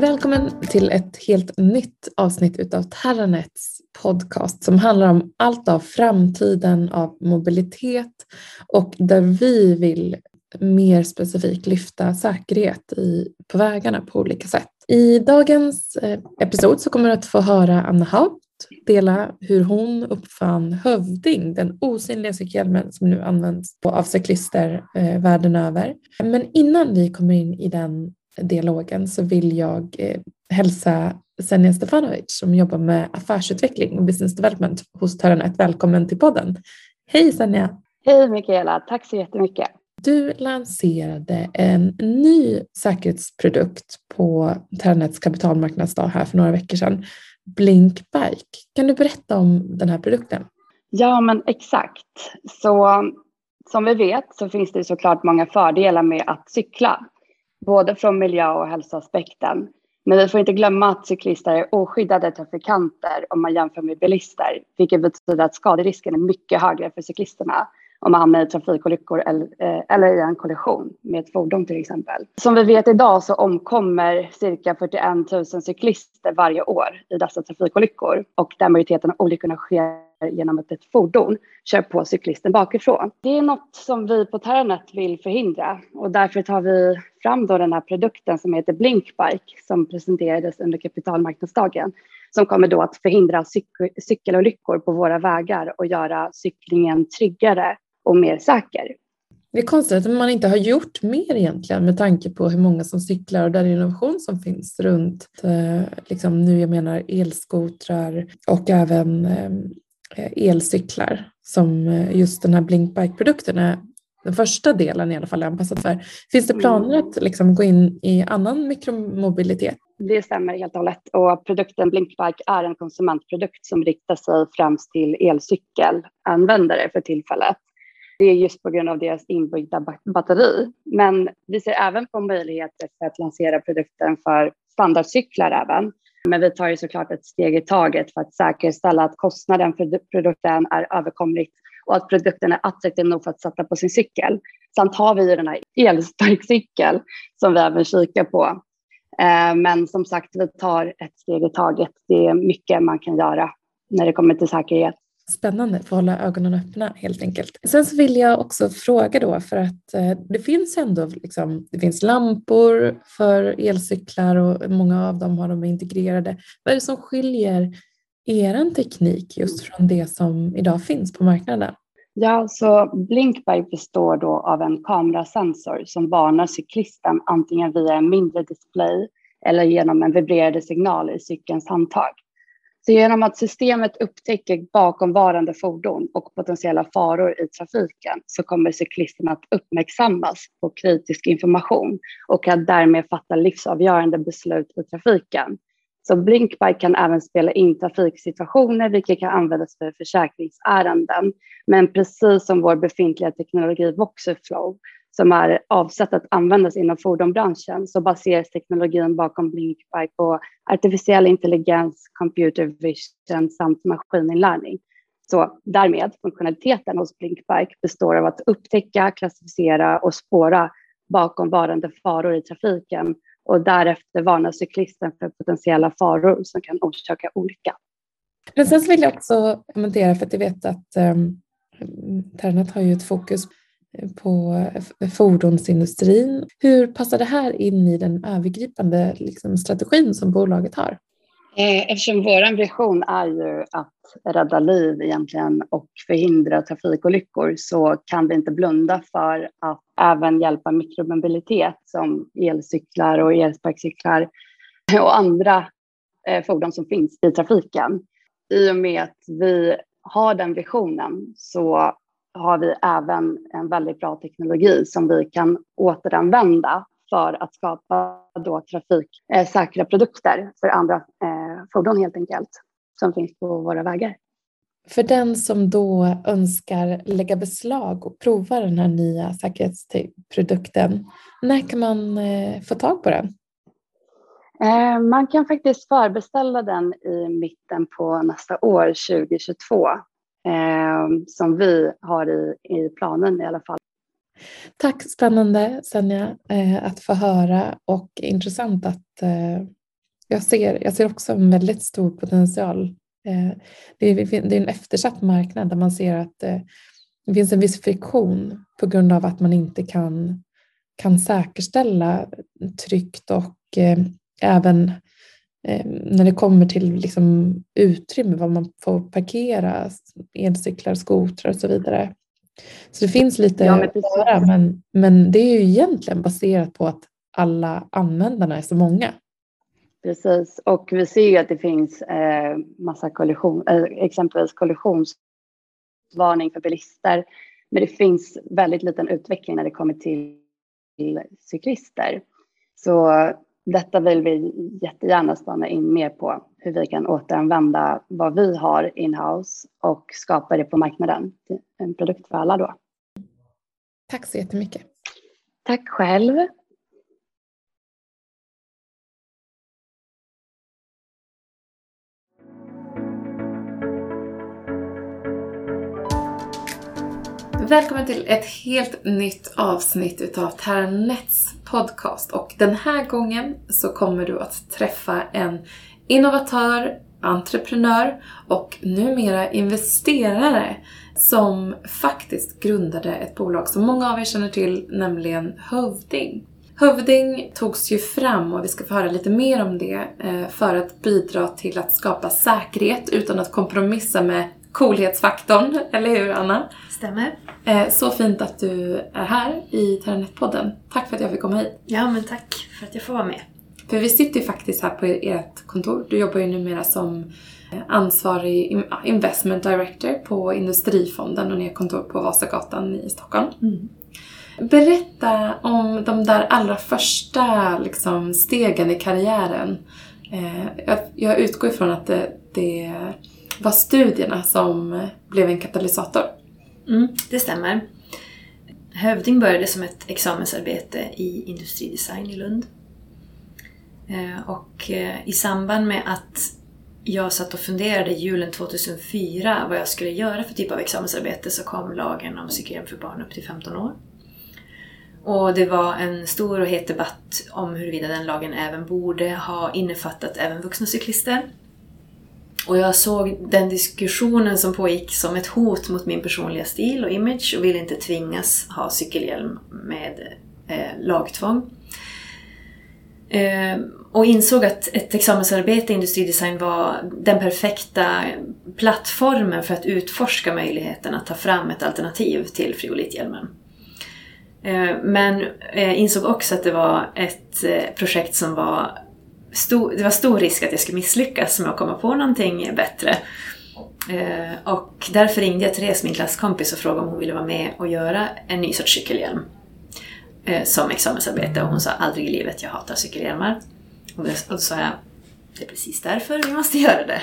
Välkommen till ett helt nytt avsnitt utav Terranets podcast som handlar om allt av framtiden av mobilitet och där vi vill mer specifikt lyfta säkerhet i, på vägarna på olika sätt. I dagens eh, episod så kommer du att få höra Anna Haupt dela hur hon uppfann Hövding, den osynliga cykelhjälmen som nu används av cyklister eh, världen över. Men innan vi kommer in i den dialogen så vill jag eh, hälsa Senja Stefanovic som jobbar med affärsutveckling och business development hos Terranet välkommen till podden. Hej Senja! Hej Mikaela, tack så jättemycket. Du lanserade en ny säkerhetsprodukt på Terranets kapitalmarknadsdag här för några veckor sedan. Blinkbike. Kan du berätta om den här produkten? Ja, men exakt. Så som vi vet så finns det såklart många fördelar med att cykla både från miljö och hälsoaspekten. Men vi får inte glömma att cyklister är oskyddade trafikanter om man jämför med bilister, vilket betyder att skaderisken är mycket högre för cyklisterna om man hamnar i trafikolyckor eller, eh, eller i en kollision med ett fordon till exempel. Som vi vet idag så omkommer cirka 41 000 cyklister varje år i dessa trafikolyckor och där majoriteten av olyckorna sker genom att ett fordon kör på cyklisten bakifrån. Det är något som vi på Terranet vill förhindra och därför tar vi fram då den här produkten som heter Blinkbike som presenterades under kapitalmarknadsdagen som kommer då att förhindra cykelolyckor på våra vägar och göra cyklingen tryggare och mer säker. Det är konstigt att man inte har gjort mer egentligen med tanke på hur många som cyklar och den innovation som finns runt eh, liksom nu jag menar elskotrar och även eh, elcyklar som eh, just den här Blinkbike-produkten är den första delen i alla fall är anpassad för. Finns det planer att liksom gå in i annan mikromobilitet? Det stämmer helt och hållet och produkten Blinkbike är en konsumentprodukt som riktar sig främst till elcykelanvändare för tillfället. Det är just på grund av deras inbyggda batteri. Men vi ser även på möjligheter för att lansera produkten för standardcyklar även. Men vi tar ju såklart ett steg i taget för att säkerställa att kostnaden för produkten är överkomlig och att produkten är attraktiv nog för att sätta på sin cykel. Samt har vi ju den här elsparkcykel som vi även kikar på. Eh, men som sagt, vi tar ett steg i taget. Det är mycket man kan göra när det kommer till säkerhet spännande att hålla ögonen öppna helt enkelt. Sen så vill jag också fråga då för att eh, det finns ändå liksom, det finns lampor för elcyklar och många av dem har de integrerade. Vad är det som skiljer er teknik just från det som idag finns på marknaden? Ja, så Blinkbike består då av en kamerasensor som varnar cyklisten antingen via en mindre display eller genom en vibrerande signal i cykelns handtag. Så genom att systemet upptäcker bakomvarande fordon och potentiella faror i trafiken så kommer cyklisterna att uppmärksammas på kritisk information och kan därmed fatta livsavgörande beslut i trafiken. Så Blinkbike kan även spela in trafiksituationer vilket kan användas för försäkringsärenden. Men precis som vår befintliga teknologi Voxerflow som är avsett att användas inom fordonbranschen så baseras teknologin bakom Blinkbike på artificiell intelligens, computer vision samt maskininlärning. Så därmed, funktionaliteten hos Blinkbike består av att upptäcka, klassificera och spåra bakomvarande faror i trafiken och därefter varna cyklisten för potentiella faror som kan orsaka olycka. Men sen vill jag också kommentera, för att jag vet att um, Ternet har ju ett fokus på fordonsindustrin. Hur passar det här in i den övergripande liksom, strategin som bolaget har? Eh, eftersom vår vision är ju att rädda liv egentligen och förhindra trafikolyckor så kan vi inte blunda för att även hjälpa mikromobilitet som elcyklar och elsparkcyklar och andra eh, fordon som finns i trafiken. I och med att vi har den visionen så har vi även en väldigt bra teknologi som vi kan återanvända för att skapa då trafiksäkra produkter för andra eh, fordon helt enkelt som finns på våra vägar. För den som då önskar lägga beslag och prova den här nya säkerhetsprodukten, när kan man eh, få tag på den? Eh, man kan faktiskt förbeställa den i mitten på nästa år, 2022 eh, Eh, som vi har i, i planen i alla fall. Tack, spännande Senja eh, att få höra och intressant att, eh, Jag ser, jag ser också en väldigt stor potential. Eh, det är, det är en eftersatt marknad där man ser att eh, det finns en viss friktion på grund av att man inte kan, kan säkerställa tryggt och även när det kommer till liksom utrymme, var man får parkera, elcyklar, skotrar och så vidare. Så det finns lite ja, men, men, men det är ju egentligen baserat på att alla användarna är så många. Precis, och vi ser ju att det finns eh, massa kollision, eh, exempelvis kollisionsvarning för bilister. Men det finns väldigt liten utveckling när det kommer till, till cyklister. Så detta vill vi jättegärna spana in mer på, hur vi kan återanvända vad vi har inhouse och skapa det på marknaden. En produkt för alla då. Tack så jättemycket. Tack själv. Välkommen till ett helt nytt avsnitt utav Ternets podcast och den här gången så kommer du att träffa en innovatör, entreprenör och numera investerare som faktiskt grundade ett bolag som många av er känner till, nämligen Hövding. Hövding togs ju fram, och vi ska få höra lite mer om det, eh, för att bidra till att skapa säkerhet utan att kompromissa med coolhetsfaktorn, eller hur Anna? Stämmer. Eh, så fint att du är här i Terranet-podden. Tack för att jag fick komma hit. Ja, men tack för att jag får vara med. För vi sitter ju faktiskt här på ert kontor. Du jobbar ju numera som eh, ansvarig investment director på Industrifonden och ni har kontor på Vasagatan i Stockholm. Mm. Berätta om de där allra första liksom, stegen i karriären. Eh, jag, jag utgår ifrån att det, det var studierna som blev en katalysator. Mm, det stämmer. Hövding började som ett examensarbete i industridesign i Lund. Eh, och eh, i samband med att jag satt och funderade julen 2004 vad jag skulle göra för typ av examensarbete så kom lagen om psykiatri för barn upp till 15 år. Och det var en stor och het debatt om huruvida den lagen även borde ha innefattat även vuxna cyklister. Och jag såg den diskussionen som pågick som ett hot mot min personliga stil och image och ville inte tvingas ha cykelhjälm med eh, lagtvång. Eh, och insåg att ett examensarbete i industridesign var den perfekta plattformen för att utforska möjligheten att ta fram ett alternativ till friolithjälmen. Eh, men eh, insåg också att det var ett eh, projekt som var stor, det var stor risk att jag skulle misslyckas med att komma på någonting bättre. Eh, och därför ringde jag Therese, min klasskompis, och frågade om hon ville vara med och göra en ny sorts cykelhjälm. Eh, som examensarbete och hon sa aldrig i livet, jag hatar cykelhjälmar. Och, det, och då sa jag, det är precis därför vi måste göra det.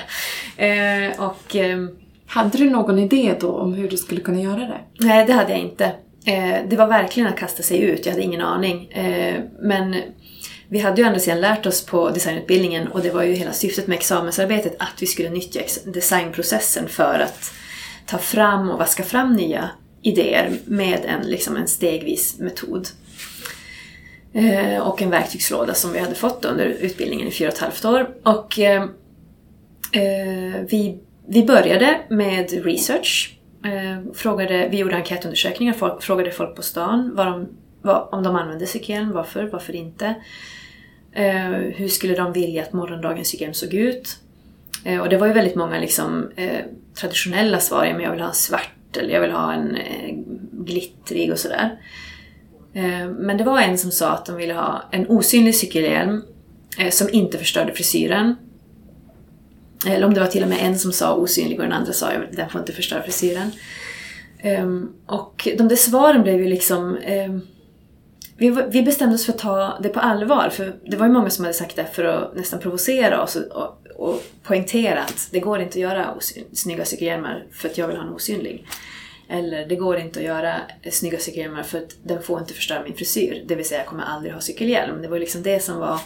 Eh, och, ehm, hade du någon idé då om hur du skulle kunna göra det? Nej, det hade jag inte. Eh, det var verkligen att kasta sig ut, jag hade ingen aning. Eh, men vi hade ju andra sidan lärt oss på designutbildningen och det var ju hela syftet med examensarbetet att vi skulle nyttja designprocessen för att ta fram och vaska fram nya idéer med en, liksom en stegvis metod. Eh, och en verktygslåda som vi hade fått under utbildningen i fyra och ett halvt år. Och eh, eh vi, vi började med research. Eh, frågade, vi gjorde enkätundersökningar, folk, frågade folk på stan vad de, vad, om de använde cykeln, varför, varför inte. Eh, hur skulle de vilja att morgondagens cykelhjälm såg ut? Eh, och det var ju väldigt många liksom, eh, traditionella svar. Men jag vill ha en svart eller jag vill ha en eh, glittrig och sådär. Eh, men det var en som sa att de ville ha en osynlig cykelhjälm eh, som inte förstörde frisyren. Eller om det var till och med en som sa osynlig och den andra sa att den får inte förstöra frisyren. Ehm, och de där svaren blev ju liksom ehm, vi, vi bestämde oss för att ta det på allvar, för det var ju många som hade sagt det för att nästan provocera oss och, och, och poängtera att det går inte att göra snygga cykelhjälmar för att jag vill ha en osynlig. Eller det går inte att göra snygga cykelhjälmar för att den får inte förstöra min frisyr. Det vill säga, jag kommer aldrig ha cykelhjälm. Det var liksom det som var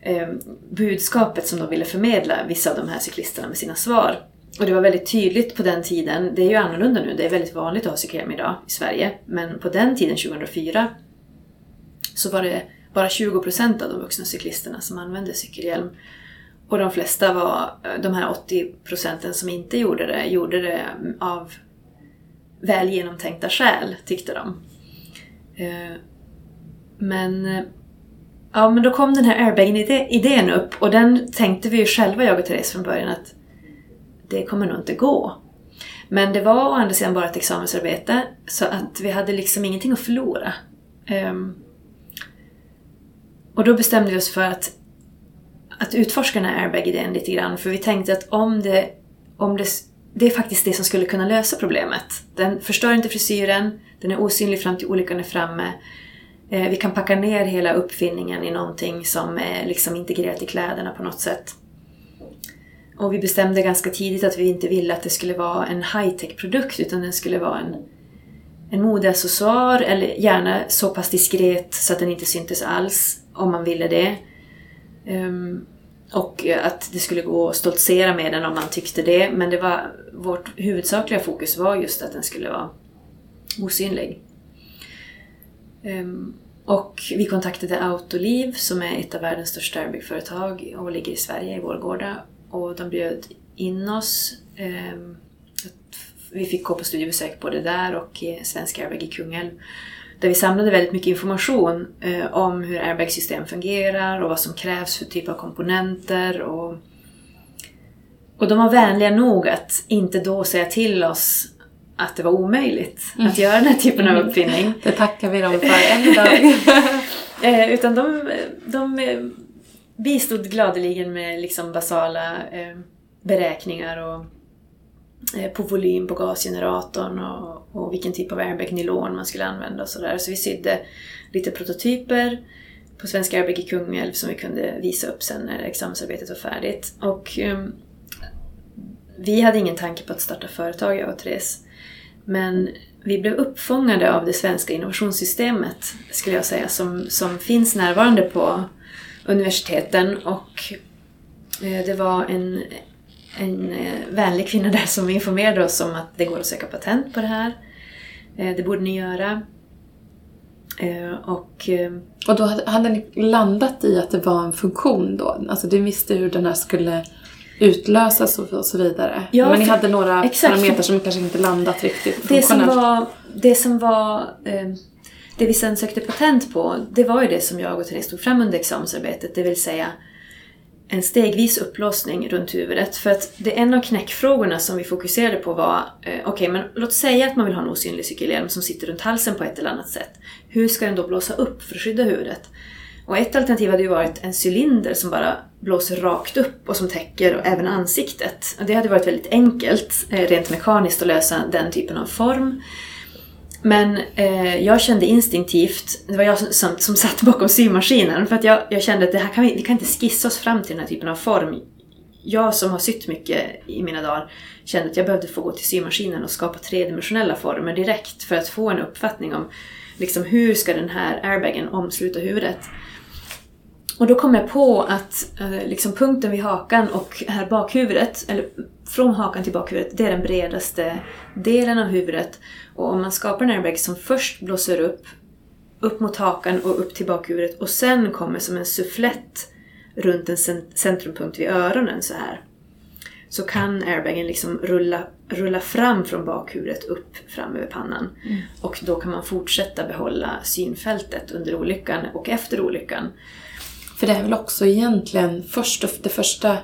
eh, budskapet som de ville förmedla, vissa av de här cyklisterna med sina svar. Och det var väldigt tydligt på den tiden, det är ju annorlunda nu, det är väldigt vanligt att ha cykelhjälm idag i Sverige. Men på den tiden, 2004, så var det bara 20 procent av de vuxna cyklisterna som använde cykelhjälm. Och de flesta var, eh, de här 80 procenten som inte gjorde det, gjorde det av väl genomtänkta skäl, tyckte de. Eh, men, eh, ja, men då kom den här airbagen-idén upp och den tänkte vi ju själva, jag och Therese, från början att det kommer nog inte gå. Men det var å andra sidan bara ett examensarbete så att vi hade liksom ingenting att förlora. Um, och då bestämde vi oss för att, att utforska den här airbag-idén lite grann för vi tänkte att om det, om det, det är faktiskt det som skulle kunna lösa problemet. Den förstör inte frisyren, den är osynlig fram till olyckan är framme. Eh, vi kan packa ner hela uppfinningen i någonting som är liksom integrerat i kläderna på något sätt. Och vi bestämde ganska tidigt att vi inte ville att det skulle vara en high-tech-produkt utan den skulle vara en, en modeaccessoar eller gärna så pass diskret så att den inte syntes alls om man ville det. Um, och att det skulle gå att stoltsera med den om man tyckte det. Men det var, vårt huvudsakliga fokus var just att den skulle vara osynlig. Um, och vi kontaktade Autoliv som är ett av världens största airbyggföretag och ligger i Sverige, i Vårgårda och de bjöd in oss. um, vi fick gå på studiebesök både där och i Svenska Airbag i Kungälv. Där vi samlade väldigt mycket information eh, om hur airbag-system fungerar och vad som krävs för typ av komponenter. Och, och de var vänliga nog att inte då säga till oss att det var omöjligt mm. att göra den här typen av uppfinning. Det tackar vi dem för än idag. eh, utan de, de bistod gladeligen med liksom basala eh, beräkningar och, eh, Eh, på volym på gasgeneratorn och, och vilken typ av airbag-nylon man skulle använda och sådär. Så vi sydde lite prototyper på Svenska Airbag i Kungälv som vi kunde visa upp sen när examensarbetet var färdigt. Och um, vi hade ingen tanke på att starta företag, jag och Therese. Men vi blev uppfångade av det svenska innovationssystemet, skulle jag säga, som, som finns närvarande på universiteten och eh, det var en, en eh, vänlig kvinna där som informerade oss om att det går att söka patent på det här. Eh, det borde ni göra. Och, och då hade, hade ni landat i att det var en funktion då? Alltså du visste hur den här skulle utlösas och så vidare. Ja, Men ni hade några exakt. parametrar som kanske inte landat riktigt det som var, det som var det vi sen sökte patent på, det var ju det som jag och Therese tog fram under examensarbetet, det vill säga en stegvis upplåsning runt huvudet. För att det en av knäckfrågorna som vi fokuserade på var, eh, okej okay, men låt säga att man vill ha en osynlig cykelhjälm som sitter runt halsen på ett eller annat sätt. Hur ska den då blåsa upp för att skydda huvudet? Och ett alternativ hade ju varit en cylinder som bara blåser rakt upp och som täcker även ansiktet. Och det hade varit väldigt enkelt, eh, rent mekaniskt, att lösa den typen av form. Men eh, jag kände instinktivt, det var jag som, som satt bakom symaskinen, för att jag, jag kände att det här kan vi, vi kan inte skissa oss fram till den här typen av form. Jag som har sytt mycket i mina dagar kände att jag behövde få gå till symaskinen och skapa tredimensionella former direkt för att få en uppfattning om liksom, hur ska den här airbagen omsluta huvudet. Och då kom jag på att eh, liksom punkten vid hakan och här bakhuvudet, eller från hakan till bakhuvudet, det är den bredaste delen av huvudet. Och om man skapar en airbag som först blåser upp, upp mot hakan och upp till bakhuvudet och sen kommer som en sufflett runt en centrumpunkt vid öronen så här. Så kan airbagen liksom rulla, rulla fram från bakhuvudet upp fram över pannan. Mm. Och då kan man fortsätta behålla synfältet under olyckan och efter olyckan. För det är väl också egentligen först och det första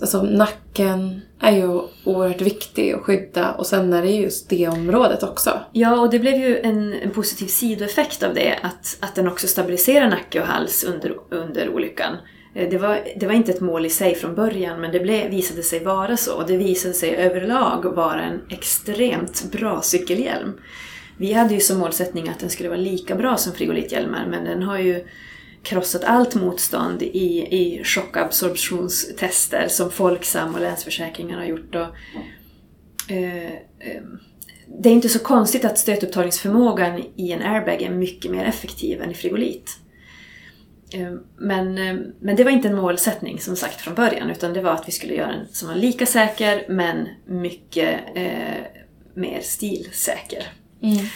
Alltså nacken är ju oerhört viktig att skydda och sen är det just det området också. Ja, och det blev ju en, en positiv sidoeffekt av det att, att den också stabiliserar nacke och hals under, under olyckan. Eh, det var, det var inte ett mål i sig från början men det blev, visade sig vara så och det visade sig överlag vara en extremt bra cykelhjälm. Vi hade ju som målsättning att den skulle vara lika bra som frigolithjälmar men den har ju krossat allt motstånd i, i chockabsorptionstester som Folksam och Länsförsäkringar har gjort. Och, eh, eh, det är inte så konstigt att stötupptagningsförmågan i en airbag är mycket mer effektiv än i frigolit. Eh, men, eh, men det var inte en målsättning som sagt från början utan det var att vi skulle göra en som var lika säker men mycket eh, mer stilsäker. Mm.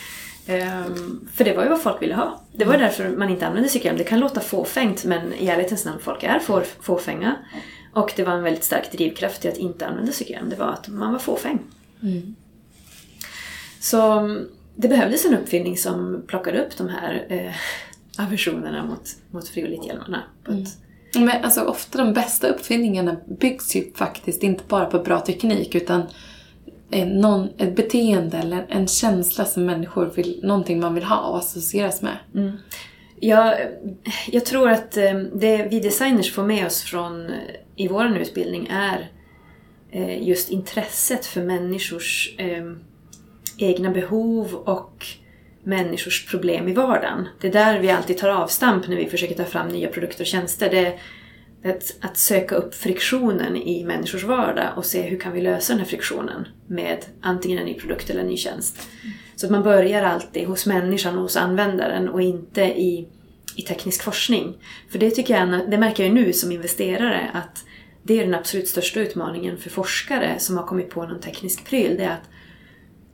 Ehm, för det var ju vad folk ville ha. Det var därför man inte använde cykelhjälm. Det kan låta fåfängt men i ärlighetens namn, folk är få, fåfänga. Och det var en väldigt stark drivkraft till att inte använda cykelhjälm. Det var att man var fåfäng. Mm. Så mm, det behövdes en uppfinning som plockade upp de här eh, aversionerna mot, mot friolithjälmarna. ett- Men alltså, ofta de bästa uppfinningarna byggs ju faktiskt inte bara på bra teknik utan Eh, någon, ett beteende eller en känsla som människor vill, någonting man vill ha och associeras med. Mm. Jag, jag tror att eh, det vi designers får med oss från eh, i vår utbildning är just intresset för människors egna behov och människors problem i vardagen. Det är där vi alltid tar avstamp när vi försöker ta fram nya produkter och tjänster. Det är att, söka upp friktionen i människors vardag och se hur kan vi lösa den här friktionen med antingen en ny produkt eller en ny tjänst. Så att man börjar alltid hos människan och hos användaren och inte i, i teknisk forskning. För det tycker jag, det märker jag nu som investerare att det är den absolut största utmaningen för forskare som har kommit på någon teknisk pryl. Det är att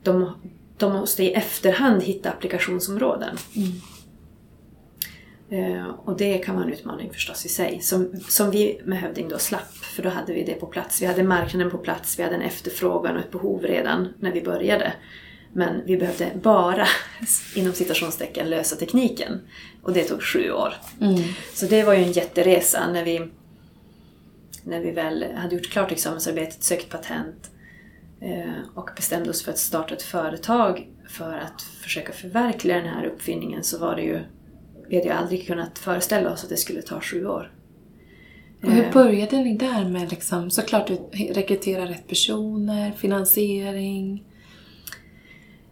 de, de måste i efterhand hitta applikationsområden. Eh, och det kan vara en utmaning förstås i sig. Som, som vi med Hövding då slapp, för då hade vi det på plats. Vi hade marknaden på plats, vi hade en efterfrågan och ett behov redan när vi började. Men vi behövde bara, inom citationstecken, lösa tekniken. Och det tog sju år. Så det var ju en jätteresa när vi, när vi väl hade gjort klart examensarbetet, sökt patent eh, och bestämde oss för att starta ett företag för att försöka förverkliga den här uppfinningen så var det ju vi hade ju aldrig kunnat föreställa oss att det skulle ta sju år. Och hur Eh, började ni där med liksom, såklart rekrytera rätt personer, finansiering,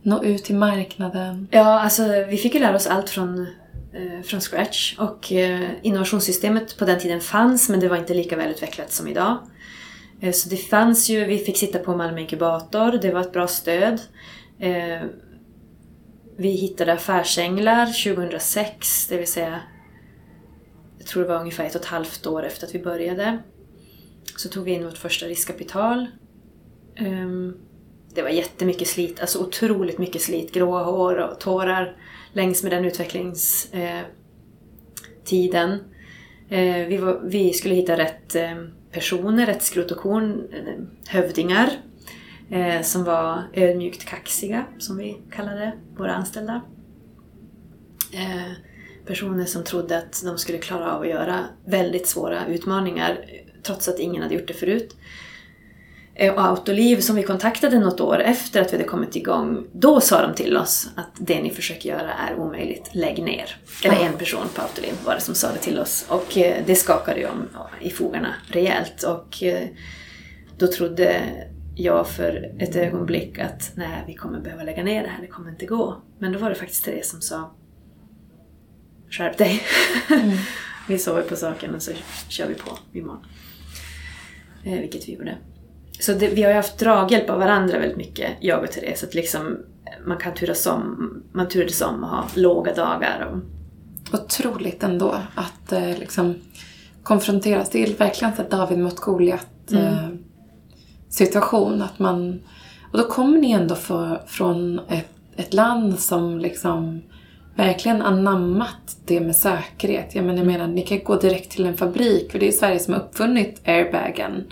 nå ut till marknaden? Ja, alltså vi fick ju lära oss allt från, eh, från scratch och eh, innovationssystemet på den tiden fanns men det var inte lika välutvecklat som idag. Eh, så det fanns ju, vi fick sitta på Malmö inkubator, det var ett bra stöd. Vi hittade affärsänglar 2006, det vill säga jag tror det var ungefär ett och ett halvt år efter att vi började. Så tog vi in vårt första riskkapital. Ehm, det var jättemycket slit, alltså otroligt mycket slit, gråa hår och tårar längs med den utvecklingstiden. Eh, eh, vi, vi skulle hitta rätt eh, personer, rätt skrot och korn, eh, hövdingar eh, som var ödmjukt kaxiga, som vi kallade våra anställda. Eh, personer som trodde att de skulle klara av att göra väldigt svåra utmaningar trots att ingen hade gjort det förut. Eh, och Autoliv som vi kontaktade något år efter att vi hade kommit igång, då sa de till oss att det ni försöker göra är omöjligt, lägg ner. Eller en person på Autoliv var det som sa det till oss. Och eh, det skakade ju om i fogarna rejält. Och eh, då trodde jag för ett ögonblick att nej, vi kommer behöva lägga ner det här, det kommer inte gå. Men då var det faktiskt Therese som sa Skärp dig! vi sover på saken och så kör vi på imorgon. Eh, vilket vi gjorde. Så det, vi har ju haft draghjälp av varandra väldigt mycket, jag och Therese. Att liksom, man kan turas om, man turades om och ha låga dagar. Och, Otroligt ändå att eh, liksom konfronteras. Det är verkligen så David mot Goliat eh, situation. Att man, och då kommer ni ändå för, från ett, ett land som liksom verkligen anammat det med säkerhet. Jag menar, jag menar, ni kan gå direkt till en fabrik, för det är Sverige som har uppfunnit airbagen.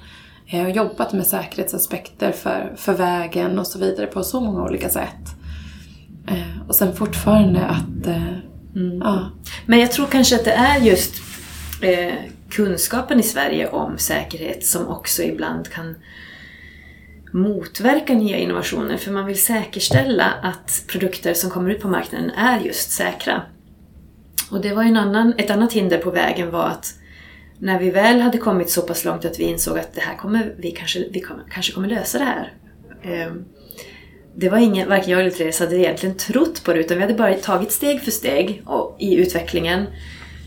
eh, Och jobbat med säkerhetsaspekter för, för vägen och så vidare på så många olika sätt. Eh, Och sen fortfarande att... eh, Ja, Men jag tror kanske att det är just eh, kunskapen i Sverige om säkerhet som också ibland kan motverka nya innovationer. För man vill säkerställa att produkter som kommer ut på marknaden är just säkra. Och det var en annan, ett annat hinder på vägen var att när vi väl hade kommit så pass långt att vi insåg att det här kommer, vi kanske, vi kommer, kanske kommer lösa det här. Ehm, det var ingen, varken jag eller Therese hade egentligen trott på det utan vi hade bara tagit steg för steg i utvecklingen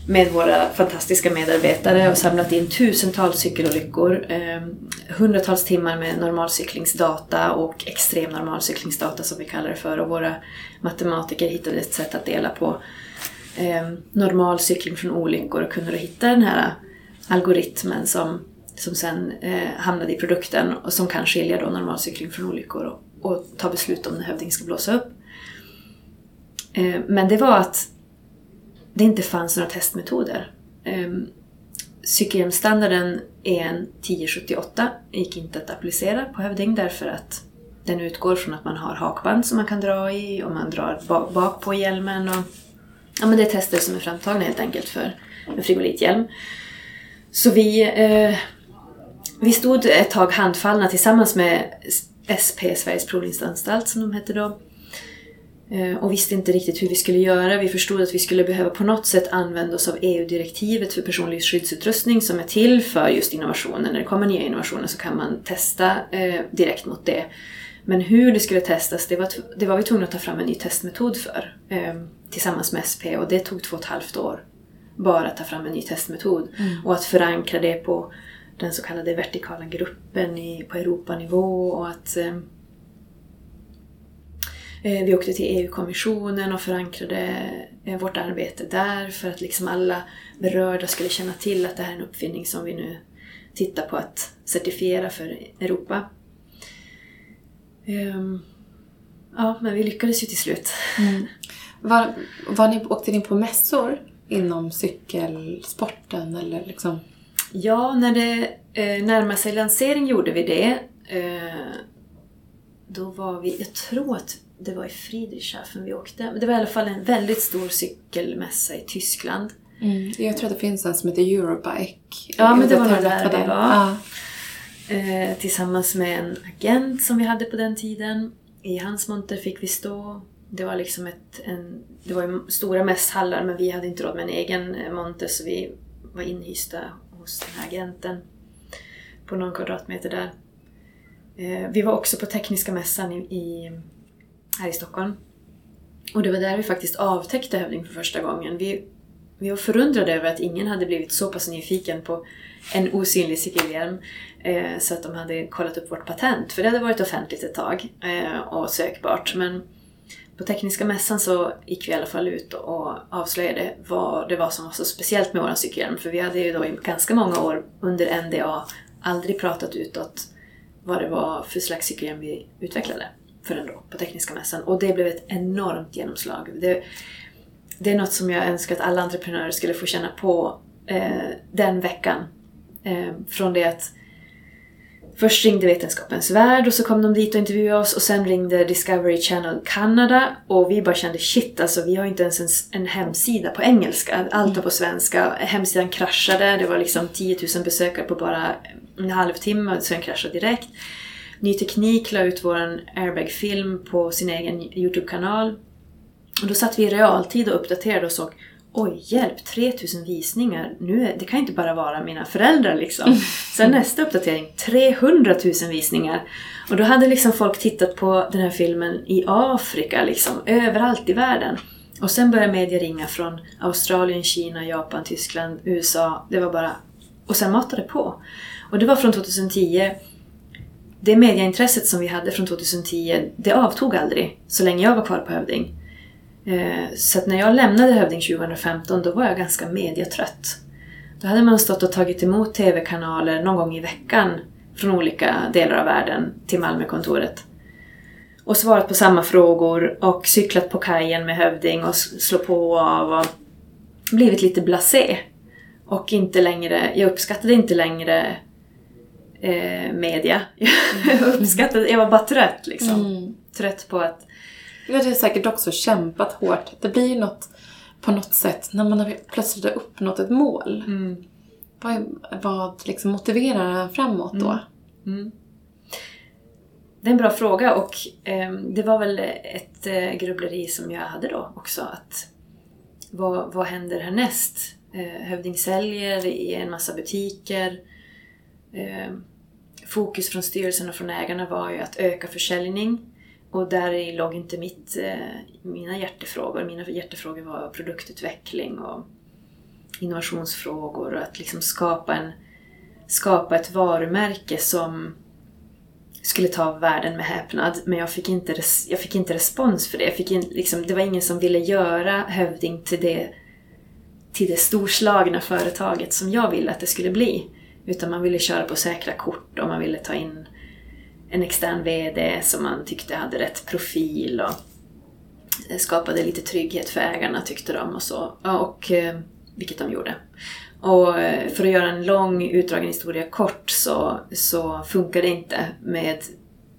med våra fantastiska medarbetare och samlat in tusentals cykelolyckor, eh, hundratals timmar med normalcyklingsdata och extrem normalcyklingsdata som vi kallar det för och våra matematiker hittade ett sätt att dela på eh, normal cykling från olyckor och kunde då hitta den här algoritmen som, som sen eh, hamnade i produkten och som kan skilja då normalcykling från olyckor och, och ta beslut om när hövdingen ska blåsa upp. Eh, men det var att det inte fanns några testmetoder. Ehm, Cykelhjälmsstandarden EN 1078 gick inte att applicera på hövding därför att den utgår från att man har hakband som man kan dra i och man drar bak på hjälmen. Och, ja, men det är tester som är framtagna helt enkelt för en frigolithjälm. Så vi, eh, vi stod ett tag handfallna tillsammans med SP, Sveriges provningsanstalt som de hette då. Eh, och visste inte riktigt hur vi skulle göra. Vi förstod att vi skulle behöva på något sätt använda oss av EU-direktivet för personlig skyddsutrustning som är till för just innovationer. När det kommer nya innovationer så kan man testa eh, direkt mot det. Men hur det skulle testas, det var, det var vi tvungna att ta fram en ny testmetod för. Eh, tillsammans med SP och det tog två och ett halvt år. Bara att ta fram en ny testmetod. Mm. Och att förankra det på den så kallade vertikala gruppen i, på Europanivå och att vi åkte till EU-kommissionen och förankrade eh, vårt arbete där för att liksom alla berörda skulle känna till att det här är en uppfinning som vi nu tittar på att certifiera för Europa. Um, ja, men vi lyckades ju till slut. Mm. Var, var ni, åkte ni på mässor inom cykelsporten eller liksom? Ja, när det eh, närmade sig lansering gjorde vi det. Eh, då var vi, jag tror att det var i Friedrichshafen vi åkte. Det var i alla fall en väldigt stor cykelmässa i Tyskland. Mm. Jag tror att det finns en som heter Eurobike. Ja, men det var nog där vi var. Ja. Eh, tillsammans med en agent som vi hade på den tiden. I hans monter fick vi stå. Det var liksom ett, en, det var stora mässhallar men vi hade inte råd med en egen eh, monter så vi var inhysta hos den här agenten på någon kvadratmeter där. Eh, vi var också på Tekniska mässan i, i, här i Stockholm. Och det var där vi faktiskt avtäckte hövding för första gången. Vi, vi var förundrade över att ingen hade blivit så pass nyfiken på en osynlig cykelhjälm eh, så att de hade kollat upp vårt patent. För det hade varit offentligt ett tag eh, och sökbart. Men på Tekniska mässan så gick vi i alla fall ut och avslöjade vad det var som var så speciellt med vår cykelhjälm. För vi hade ju då i ganska många år under NDA aldrig pratat utåt vad det var för slags cykelhjälm vi utvecklade förrän då på Tekniska mässan. Och det blev ett enormt genomslag. Det, det är något som jag önskar att alla entreprenörer skulle få känna på eh, den veckan. Eh, från det att Först ringde Vetenskapens Värld och så kom de dit och intervjuade oss och sen ringde Discovery Channel Canada och vi bara kände shit alltså vi har inte ens en, en hemsida på engelska. Allt var på svenska. Hemsidan kraschade, det var liksom 10 000 besökare på bara en halvtimme och den kraschade direkt. Ny Teknik la ut vår airbag-film på sin egen YouTube-kanal. Och då satt vi i realtid och uppdaterade och såg Oj, hjälp! 3000 visningar. Nu är, det kan inte bara vara mina föräldrar liksom. Sen nästa uppdatering, 300 000 visningar. Och då hade liksom folk tittat på den här filmen i Afrika, liksom, överallt i världen. Och sen började media ringa från Australien, Kina, Japan, Tyskland, USA. Det var bara... Och sen matade på. Och det var från 2010. Det mediaintresset som vi hade från 2010, det avtog aldrig så länge jag var kvar på Hövding. Eh, så att när jag lämnade Hövding 2015 då var jag ganska mediatrött. Då hade man stått och tagit emot TV-kanaler någon gång i veckan från olika delar av världen till Malmökontoret. Och svarat på samma frågor och cyklat på kajen med Hövding och slå på och av och blivit lite blasé. Och inte längre, jag uppskattade inte längre eh, media. jag uppskattade, jag var bara trött liksom. Mm. Trött på att vi hade säkert också kämpat hårt. Det blir ju något på något sätt när man plötsligt har uppnått ett mål. Mm. Vad, vad liksom motiverar en framåt då? Mm. Mm. Det är en bra fråga och eh, det var väl ett eh, grubbleri som jag hade då också. Att vad, vad händer härnäst? Eh, Hövding säljer i en massa butiker. Eh, fokus från styrelsen och från ägarna var ju att öka försäljning och där låg inte mitt, eh, mina hjärtefrågor. Mina hjärtefrågor var produktutveckling och innovationsfrågor och att liksom skapa, en, skapa ett varumärke som skulle ta världen med häpnad. Men jag fick inte, res, jag fick inte respons för det. Jag fick in, liksom, det var ingen som ville göra Hövding till det, till det storslagna företaget som jag ville att det skulle bli. Utan man ville köra på säkra kort och man ville ta in en extern VD som man tyckte hade rätt profil. Och skapade lite trygghet för ägarna tyckte de och så. Och, eh, vilket de gjorde. Och eh, för att göra en lång utdragen historia kort så, så funkar det inte med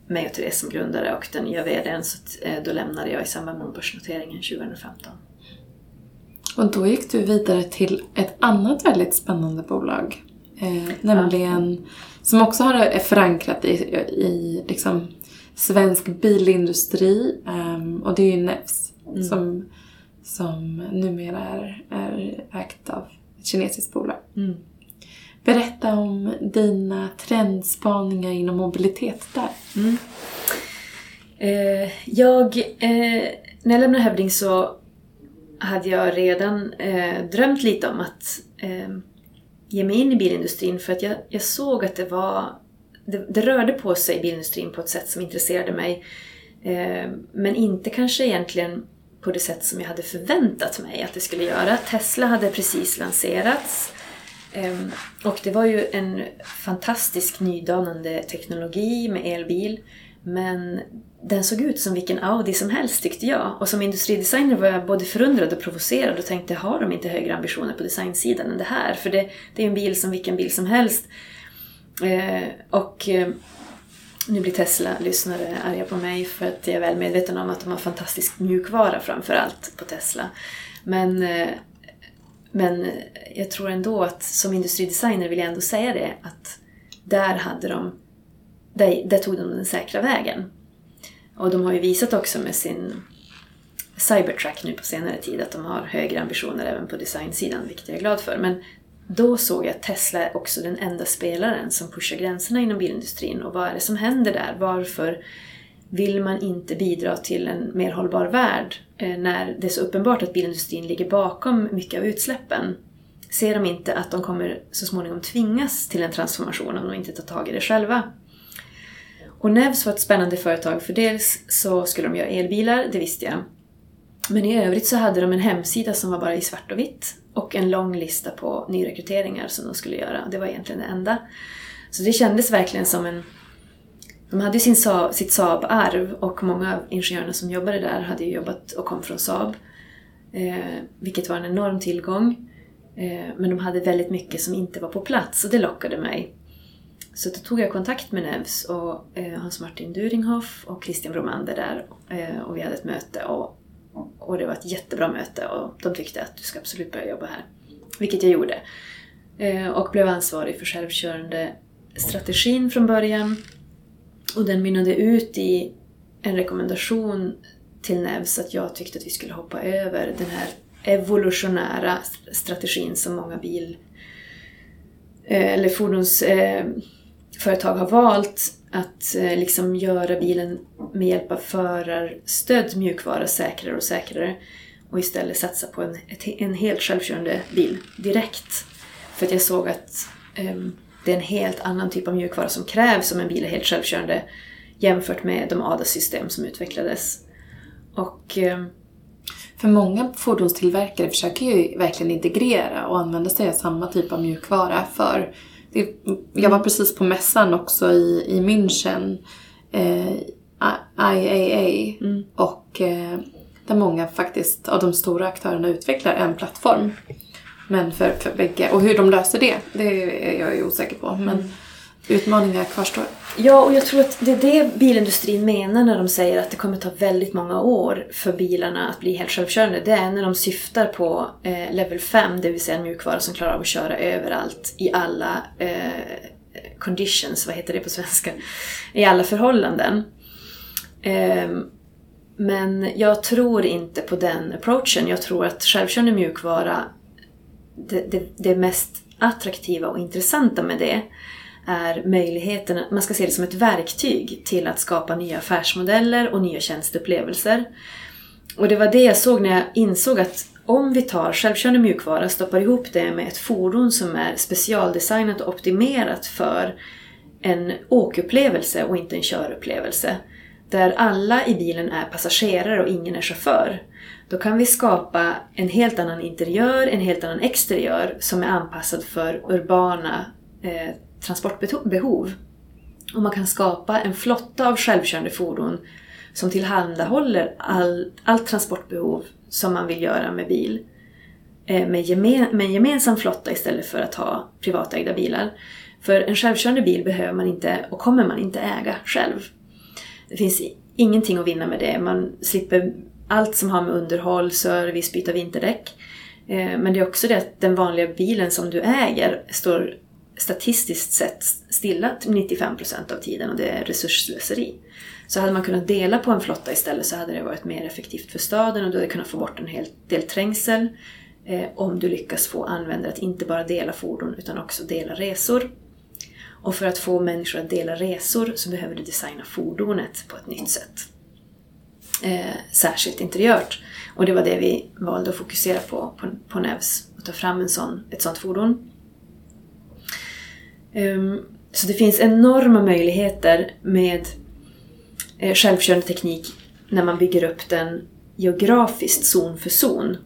mig och Therese som grundare och den nya VDn så eh, då lämnade jag i samband med börsnoteringen 2015. Och då gick du vidare till ett annat väldigt spännande bolag. Eh, nämligen, som också har, är förankrat i, i liksom, svensk bilindustri. Um, och det är ju Nevs mm. som, som numera är, är ägt av ett kinesiskt bolag. Mm. Berätta om dina trendspaningar inom mobilitet där. Mm. Eh, jag, eh, när jag lämnade Hövding så hade jag redan eh, drömt lite om att eh, ge mig in i bilindustrin för att jag, jag såg att det var det, det, rörde på sig i bilindustrin på ett sätt som intresserade mig. Eh, men inte kanske egentligen på det sätt som jag hade förväntat mig att det skulle göra. Tesla hade precis lanserats. Eh, och det var ju en fantastisk nydanande teknologi med elbil. Men den såg ut som vilken Audi som helst tyckte jag. Och som industridesigner var jag både förundrad och provocerad och tänkte, har de inte högre ambitioner på designsidan än det här? För det, det är en bil som vilken bil som helst. Eh, och eh, nu blir Tesla-lyssnare arga på mig för att jag är väl medveten om att de har fantastisk mjukvara framför allt på Tesla. Men, eh, men jag tror ändå att som industridesigner vill jag ändå säga det att där hade de där, där tog de den säkra vägen. Och de har ju visat också med sin Cybertruck nu på senare tid att de har högre ambitioner även på designsidan, vilket jag är glad för. Men då såg jag att Tesla är också den enda spelaren som pushar gränserna inom bilindustrin. Och vad är det som händer där? Varför vill man inte bidra till en mer hållbar värld eh, när det är så uppenbart att bilindustrin ligger bakom mycket av utsläppen? Ser de inte att de kommer så småningom tvingas till en transformation om de inte tar tag i det själva? Och Nevs var ett spännande företag för dels så skulle de göra elbilar, det visste jag. Men i övrigt så hade de en hemsida som var bara i svart och vitt och en lång lista på nyrekryteringar som de skulle göra. Det var egentligen det enda. Så det kändes verkligen som en... De hade ju sin Saab, sitt Saab-arv och många av ingenjörerna som jobbade där hade ju jobbat och kom från Saab. Eh, vilket var en enorm tillgång. Eh, men de hade väldigt mycket som inte var på plats och det lockade mig. Så då tog jag kontakt med Nevs och eh, Hans-Martin Duringhoff och Christian Bromander där eh, och vi hade ett möte och, och det var ett jättebra möte och de tyckte att du ska absolut börja jobba här. Vilket jag gjorde. Eh, och blev ansvarig för självkörande strategin från början. Och den mynnade ut i en rekommendation till Nevs att jag tyckte att vi skulle hoppa över den här evolutionära strategin som många bil eh, eller fordons eh, företag har valt att eh, liksom göra bilen med hjälp av förarstödd mjukvara säkrare och säkrare och istället satsa på en, en helt självkörande bil direkt. För att jag såg att um, det är en helt annan typ av mjukvara som krävs om en bil är helt självkörande jämfört med de ADAS-system som utvecklades. Och um, för många fordonstillverkare försöker ju verkligen integrera och använda sig av samma typ av mjukvara för det, jag var precis på mässan också i, i München, eh, IAA, mm. och eh, där många faktiskt av de stora aktörerna utvecklar en plattform. Men för, för bägge. Och hur de löser det, det är jag ju osäker på. Men mm utmaningar kvarstår. Ja, och jag tror att det är det bilindustrin menar när de säger att det kommer ta väldigt många år för bilarna att bli helt självkörande. Det är när de syftar på eh, level 5, det vill säga en mjukvara som klarar av att köra överallt i alla eh, conditions, vad heter det på svenska? I alla förhållanden. Eh, men jag tror inte på den approachen. Jag tror att självkörande mjukvara, det, det, det mest attraktiva och intressanta med det är möjligheten, man ska se det som ett verktyg till att skapa nya affärsmodeller och nya tjänsteupplevelser. Och det var det jag såg när jag insåg att om vi tar självkörande mjukvara, och stoppar ihop det med ett fordon som är specialdesignat och optimerat för en åkupplevelse och inte en körupplevelse. Där alla i bilen är passagerare och ingen är chaufför. Då kan vi skapa en helt annan interiör, en helt annan exteriör som är anpassad för urbana eh, transportbehov. Och man kan skapa en flotta av självkörande fordon som tillhandahåller all, allt transportbehov som man vill göra med bil. Eh, med, gemen, med en gemensam flotta istället för att ha privatägda bilar. För en självkörande bil behöver man inte och kommer man inte äga själv. Det finns ingenting att vinna med det. Man slipper allt som har med underhåll, service, byta vinterdäck. Eh, men det är också det att den vanliga bilen som du äger står statistiskt sett stilla 95 procent av tiden och det är resursslöseri. Så hade man kunnat dela på en flotta istället så hade det varit mer effektivt för staden och du hade kunnat få bort en hel del trängsel eh, om du lyckas få användare att inte bara dela fordon utan också dela resor. Och för att få människor att dela resor så behöver du designa fordonet på ett nytt sätt. Eh, särskilt interiört. Och det var det vi valde att fokusera på på, på Nevs, att ta fram en sån, ett sånt fordon. Ehm, så det finns enorma möjligheter med eh, självkörande teknik när man bygger upp den geografiskt zon för zon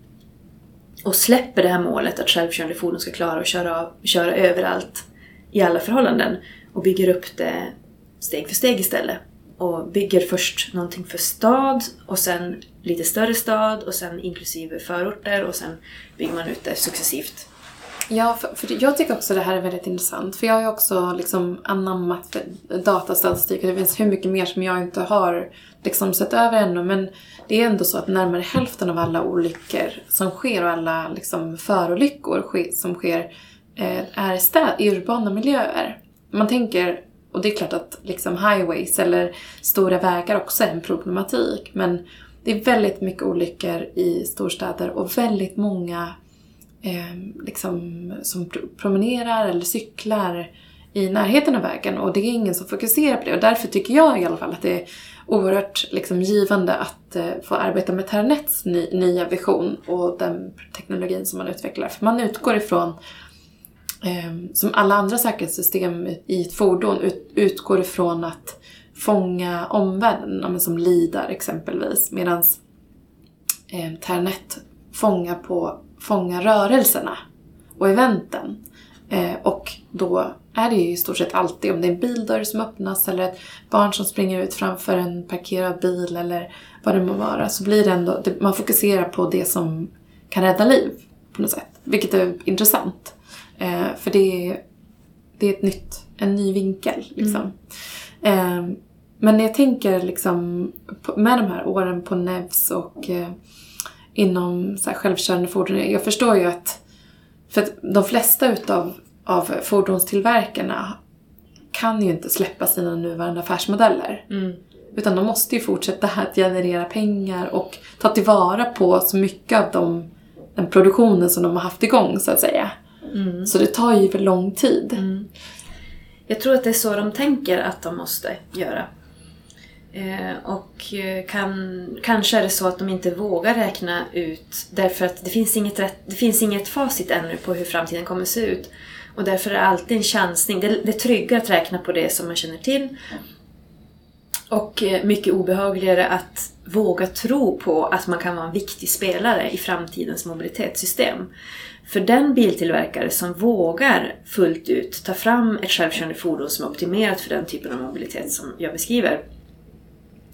och släpper det här målet att självkörande fordon ska klara att köra, köra överallt i alla förhållanden och bygger upp det steg för steg istället. Och bygger först någonting för stad och sen lite större stad och sen inklusive förorter och sen bygger man ut det successivt. Ja, för, för jag tycker också det här är väldigt intressant. För jag har ju också liksom anammat datastatistik och det finns hur mycket mer som jag inte har liksom sett över ännu. Men det är ändå så att närmare hälften av alla olyckor som sker och alla liksom förolyckor som sker eh, är städ, i urbana miljöer. Man tänker, och det är klart att liksom highways eller stora vägar också är en problematik. Men det är väldigt mycket olyckor i storstäder och väldigt många eh, liksom, som promenerar eller cyklar i närheten av vägen och det är ingen som fokuserar på det. Och därför tycker jag i alla fall att det är oerhört liksom, givande att eh, få arbeta med Ternets ny, nya vision och den teknologin som man utvecklar. För man utgår ifrån, eh, som alla andra säkerhetssystem i ett fordon, ut, utgår ifrån att fånga omvärlden, som LIDAR exempelvis. Medan eh, Ternet fångar på fånga rörelserna och eventen. Eh, och då är det ju i stort sett alltid, om det är en bildörr som öppnas eller ett barn som springer ut framför en parkerad bil eller vad det må vara, så blir det ändå, det, man fokuserar på det som kan rädda liv på något sätt. Vilket är intressant. Eh, för det är, det är ett nytt, en ny vinkel liksom. Mm. Eh, men jag tänker liksom med de här åren på NEVS och eh, inom så här, självkörande fordon. Jag förstår ju att för att de flesta utav av fordonstillverkarna kan ju inte släppa sina nuvarande affärsmodeller. Mm. Utan de måste ju fortsätta att generera pengar och ta tillvara på så mycket av de, den produktionen som de har haft igång så att säga. Mm. Så det tar ju för lång tid. Mm. Jag tror att det är så de tänker att de måste göra. Eh, och eh, kan, kanske är det så att de inte vågar räkna ut därför att det finns, inget rätt, det finns inget facit ännu på hur framtiden kommer att se ut. Och därför är det alltid en chansning. Det, det är tryggare att räkna på det som man känner till. Och eh, mycket obehagligare att våga tro på att man kan vara en viktig spelare i framtidens mobilitetssystem. För den biltillverkare som vågar fullt ut ta fram ett självkörande fordon som är optimerat för den typen av mobilitet som jag beskriver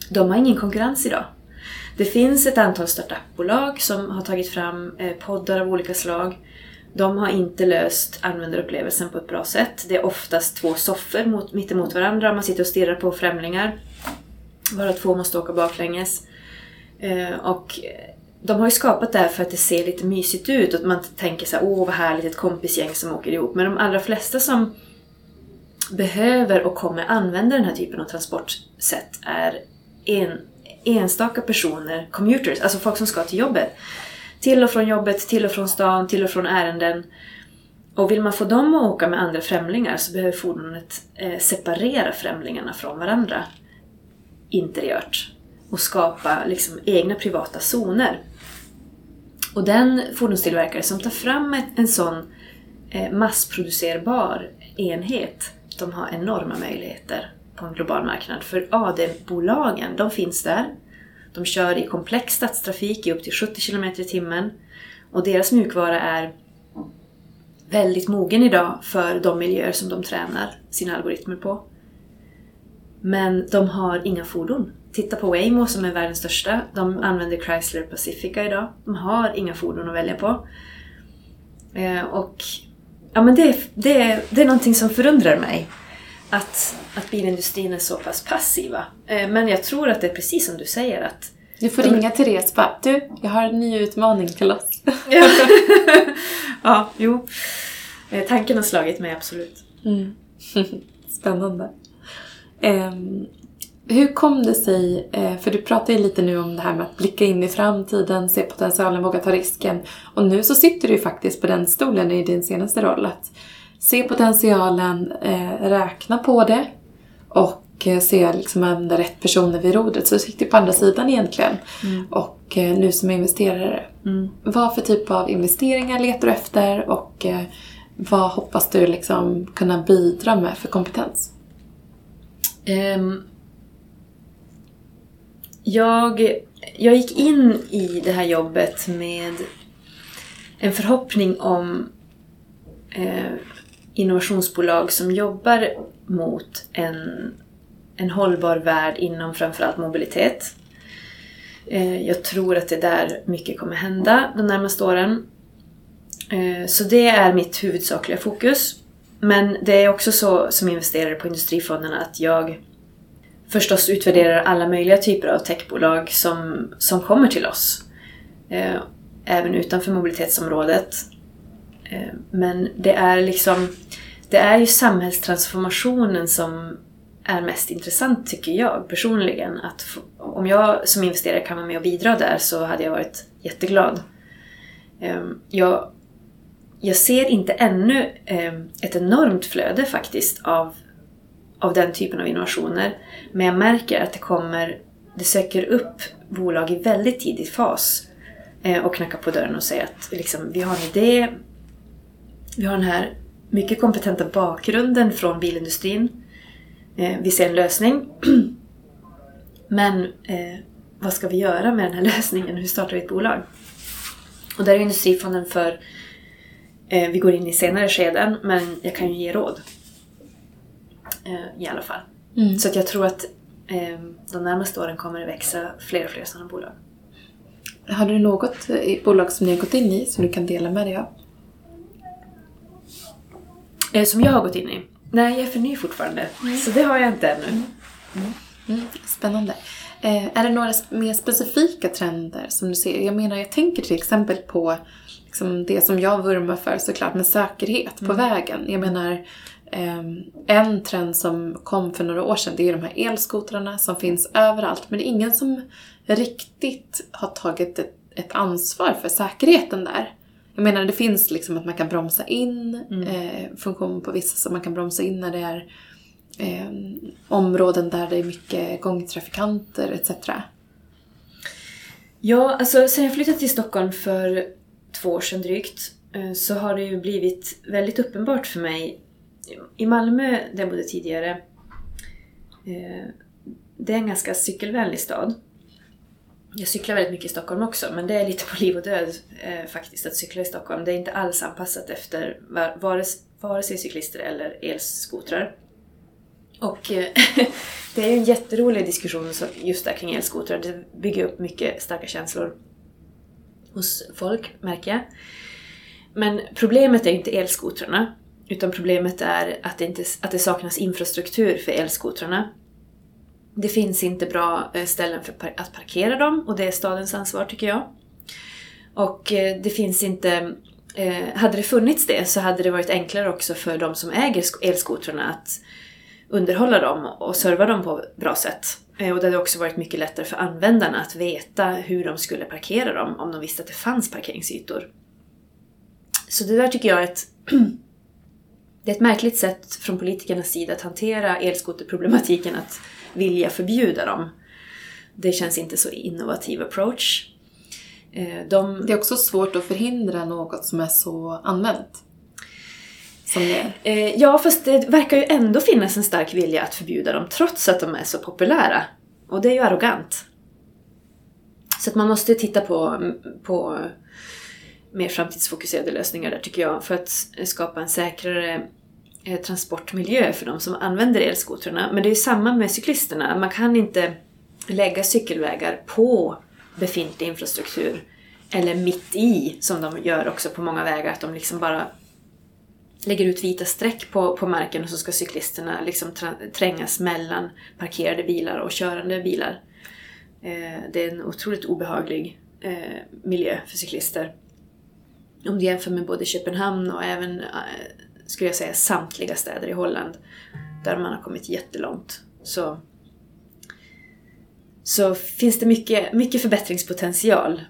de har ingen konkurrens idag. Det finns ett antal startupbolag som har tagit fram eh, poddar av olika slag. De har inte löst användarupplevelsen på ett bra sätt. Det är oftast två soffor mot, mittemot varandra. Man sitter och stirrar på främlingar. Varav två måste åka baklänges. Eh, och eh, de har ju skapat det här för att det ser lite mysigt ut och man tänker så här, åh vad härligt, ett kompisgäng som åker ihop. Men de allra flesta som behöver och kommer använda den här typen av transportsätt är en, enstaka personer, commuters, alltså folk som ska till jobbet. Till och från jobbet, till och från stan, till och från ärenden. Och vill man få dem att åka med andra främlingar så behöver fordonet eh, separera främlingarna från varandra interiört och skapa liksom egna privata zoner. Och den fordonstillverkare som tar fram ett, en sån eh, massproducerbar enhet, de har enorma möjligheter på en global marknad. För AD-bolagen, de finns där. De kör i komplex stadstrafik i upp till 70 km i timmen. Och deras mjukvara är väldigt mogen idag för de miljöer som de tränar sina algoritmer på. Men de har inga fordon titta på Waymo som är världens största. De använder Chrysler Pacifica idag. De har inga fordon att välja på. Eh, och ja, men det, det, det är någonting som förundrar mig. Att, att bilindustrin är så pass passiva. Eh, men jag tror att det är precis som du säger att du får ringa Therese bara, du, jag har en ny utmaning till oss. ja. ja, jo. Eh, tanken har slagit mig absolut. Mm. Spännande. Um, hur kom det sig, eh, för du pratar ju lite nu om det här med att blicka in i framtiden, se potentialen, våga ta risken. Och nu så sitter du ju faktiskt på den stolen i din senaste roll. Att se potentialen, eh, räkna på det och eh, se liksom om det är rätt personer vid rodret. Så du sitter på andra sidan egentligen. Mm. Och nu som investerare. Mm. Vad för typ av investeringar letar du efter och vad hoppas du liksom kunna bidra med för kompetens? Um, jag, jag gick in i det här jobbet med en förhoppning om eh, innovationsbolag som jobbar mot en, en hållbar värld inom framförallt mobilitet. Eh, jag tror att det är där mycket kommer hända de närmaste åren. Eh, så det är mitt huvudsakliga fokus. Men det är också så som investerare på Industrifonderna att jag förstås utvärderar alla möjliga typer av techbolag som, som kommer till oss. Eh, även utanför mobilitetsområdet. Eh, men det är liksom det är ju samhällstransformationen som är mest intressant tycker jag personligen. Att om jag som investerare kan vara med och bidra där så hade jag varit jätteglad. Ehm, jag, jag ser inte ännu ehm, ett enormt flöde faktiskt av av den typen av innovationer. Men jag märker att det kommer, det söker upp bolag i väldigt tidig fas eh, och knackar på dörren och säger att liksom, vi har en idé, vi har den här mycket kompetenta bakgrunden från bilindustrin, eh, vi ser en lösning. Men eh, vad ska vi göra med den här lösningen? Hur startar vi ett bolag? Och där är Industrifonden för, eh, vi går in i senare skeden, men jag kan ju ge råd. Eh, i alla fall. Mm. Så att jag tror att eh, de närmaste åren kommer det växa fler och fler sådana bolag. Har du något bolag som ni har gått in i som du kan dela med dig av? Eh, som jag har gått in i? Nej, jag är för ny fortfarande. Mm. Så det har jag inte ännu. Mm. Mm. Spännande. Eh, är det några mer specifika trender som du ser? Jag menar, jag tänker till exempel på liksom det som jag vurmar för såklart med säkerhet på mm. vägen. Jag menar, Ehm, en trend som kom för några år sedan det är de här elskotrarna som finns överallt men det är ingen som riktigt har tagit ett, ett ansvar för säkerheten där. Jag menar det finns liksom att man kan bromsa in, mm. eh, funktion på vissa så man kan bromsa in när det är eh, områden där det är mycket gångtrafikanter etc. Ja, alltså sen jag flyttade till Stockholm för två år sedan drygt eh, så har det ju blivit väldigt uppenbart för mig i Malmö, där jag bodde tidigare, eh, det är en ganska cykelvänlig stad. Jag cyklar väldigt mycket i Stockholm också, men det är lite på liv och död eh, faktiskt att cykla i Stockholm. Det är inte alls anpassat efter vare, vare sig cyklister eller elskotrar. Och eh, det är ju en jätterolig diskussion just där kring elskotrar. Det bygger upp mycket starka känslor hos folk, märker jag. Men problemet är ju inte elskotrarna. Utan problemet är att det, inte, att det saknas infrastruktur för elskotrarna. Det finns inte bra eh, ställen för att parkera dem och det är stadens ansvar tycker jag. Och eh, det finns inte... Eh, hade det funnits det så hade det varit enklare också för de som äger elskotrarna att underhålla dem och serva dem på bra sätt. Och det hade också varit mycket lättare för användarna att veta hur de skulle parkera dem om de visste att det fanns parkeringsytor. Så det där tycker jag är ett det är ett märkligt sätt från politikernas sida att hantera elskoterproblematiken att vilja förbjuda dem. Det känns inte så innovativ approach. Eh, de... Det är också svårt att förhindra något som är så använt. Som det eh, Ja, fast det verkar ju ändå finnas en stark vilja att förbjuda dem trots att de är så populära. Och det är ju arrogant. Så att man måste titta på, på mer framtidsfokuserade lösningar där tycker jag för att skapa en säkrare Eh, transportmiljö för de som använder elskotrarna. Men det är samma med cyklisterna. Man kan inte lägga cykelvägar på befintlig infrastruktur. Eller mitt i, som de gör också på många vägar, att de liksom bara lägger ut vita streck på, på marken och så ska cyklisterna liksom trängas mellan parkerade bilar och körande bilar. Eh, det är en otroligt obehaglig eh, miljö för cyklister. Om du jämför med både Köpenhamn och även, eh, skulle jag säga, samtliga städer i Holland, där man har kommit jättelångt, så, så finns det mycket, mycket förbättringspotential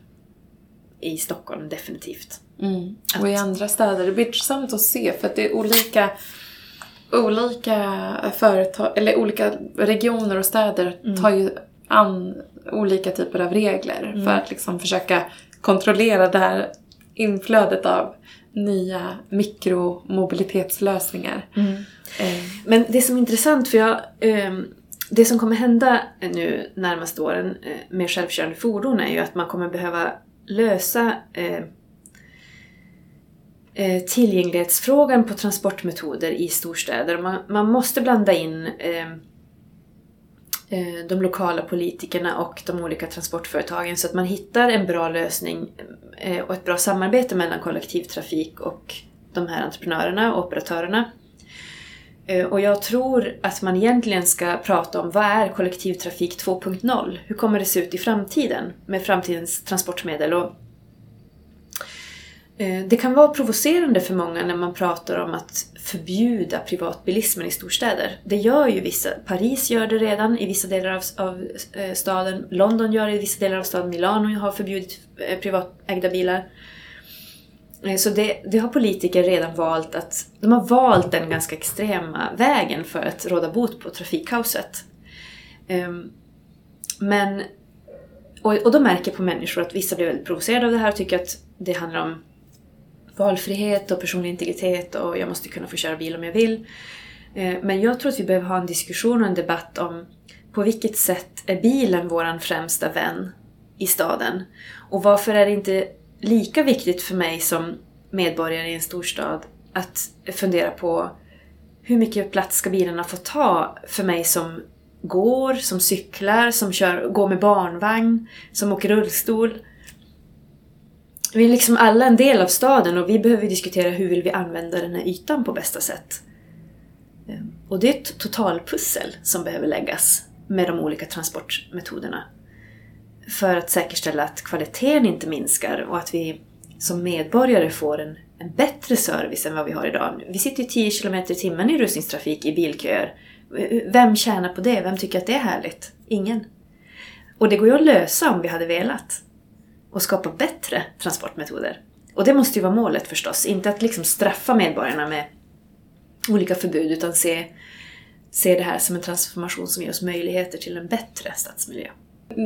i Stockholm, definitivt. Mm. Och i andra städer. Det blir intressant att se för att det är olika olika företag, eller olika regioner och städer mm. tar ju an olika typer av regler mm. för att liksom försöka kontrollera det här inflödet av nya mikromobilitetslösningar. Mm. Eh. Men det som är intressant, för jag, eh, det som kommer hända nu närmaste åren eh, med självkörande fordon är ju att man kommer behöva lösa eh, eh, tillgänglighetsfrågan på transportmetoder i storstäder. Man, man måste blanda in eh, eh, Eh, de lokala politikerna och de olika transportföretagen så att man hittar en bra lösning eh, och ett bra samarbete mellan kollektivtrafik och de här entreprenörerna och operatörerna. Eh, och jag tror att man egentligen ska prata om vad är kollektivtrafik 2.0? Hur kommer det se ut i framtiden med framtidens transportmedel? Och Eh, det kan vara provocerande för många när man pratar om att förbjuda privatbilismen i storstäder. Det gör ju vissa. Paris gör det redan i vissa delar av, av eh, staden. London gör det i vissa delar av staden. Milano har förbjudit eh, privatägda bilar. Så det, det, har politiker redan valt att... De har valt den ganska extrema vägen för att råda bot på trafikkaoset. Ehm, men... Och, och då märker på människor att vissa blir väldigt provocerade av det här och tycker att det handlar om valfrihet och personlig integritet och jag måste kunna få köra bil om jag vill. Eh, men jag tror att vi behöver ha en diskussion och en debatt om på vilket sätt är bilen vår främsta vän i staden? Och varför är det inte lika viktigt för mig som medborgare i en storstad att fundera på hur mycket plats ska bilarna få ta för mig som går, som cyklar, som kör, går med barnvagn, som åker rullstol. Vi är liksom alla en del av staden och vi behöver diskutera hur vill vi använda den här ytan på bästa sätt. Ehm, och det är ett totalpussel som behöver läggas med de olika transportmetoderna för att säkerställa att kvaliteten inte minskar och att vi som medborgare får en, en bättre service än vad vi har idag. Vi sitter ju 10 km i timmen i rusningstrafik i bilköer. Vem tjänar på det? Vem tycker att det är härligt? Ingen. Och det går ju att lösa om vi hade velat. Och skapa bättre transportmetoder. Och det måste ju vara målet förstås. Inte att liksom straffa medborgarna med olika förbud utan se, se det här som en transformation som ger oss möjligheter till en bättre stadsmiljö.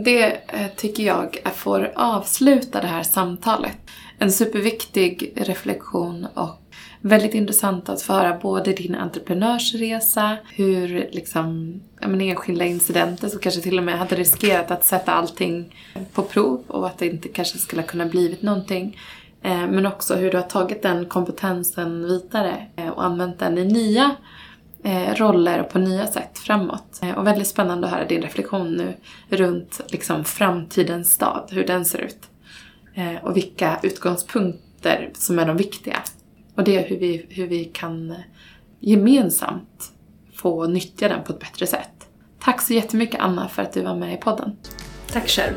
Det eh, tycker jag får avsluta det här samtalet. En superviktig reflektion och väldigt intressant att föra både din entreprenörsresa, hur liksom, men, enskilda incidenter som kanske till och med hade riskerat att sätta allting på prov och att det inte kanske skulle kunna blivit någonting. Eh, men också hur du har tagit den kompetensen vidare eh, och använt den i nya eh, roller och på nya sätt framåt. Och väldigt spännande att höra din reflektion nu runt liksom, framtidens stad, hur den ser ut. Och vilka utgångspunkter som är de viktiga. Och det är hur vi, hur vi kan eh, gemensamt få nyttja den på ett bättre sätt. Tack så jättemycket Anna för att du var med i podden. Tack själv.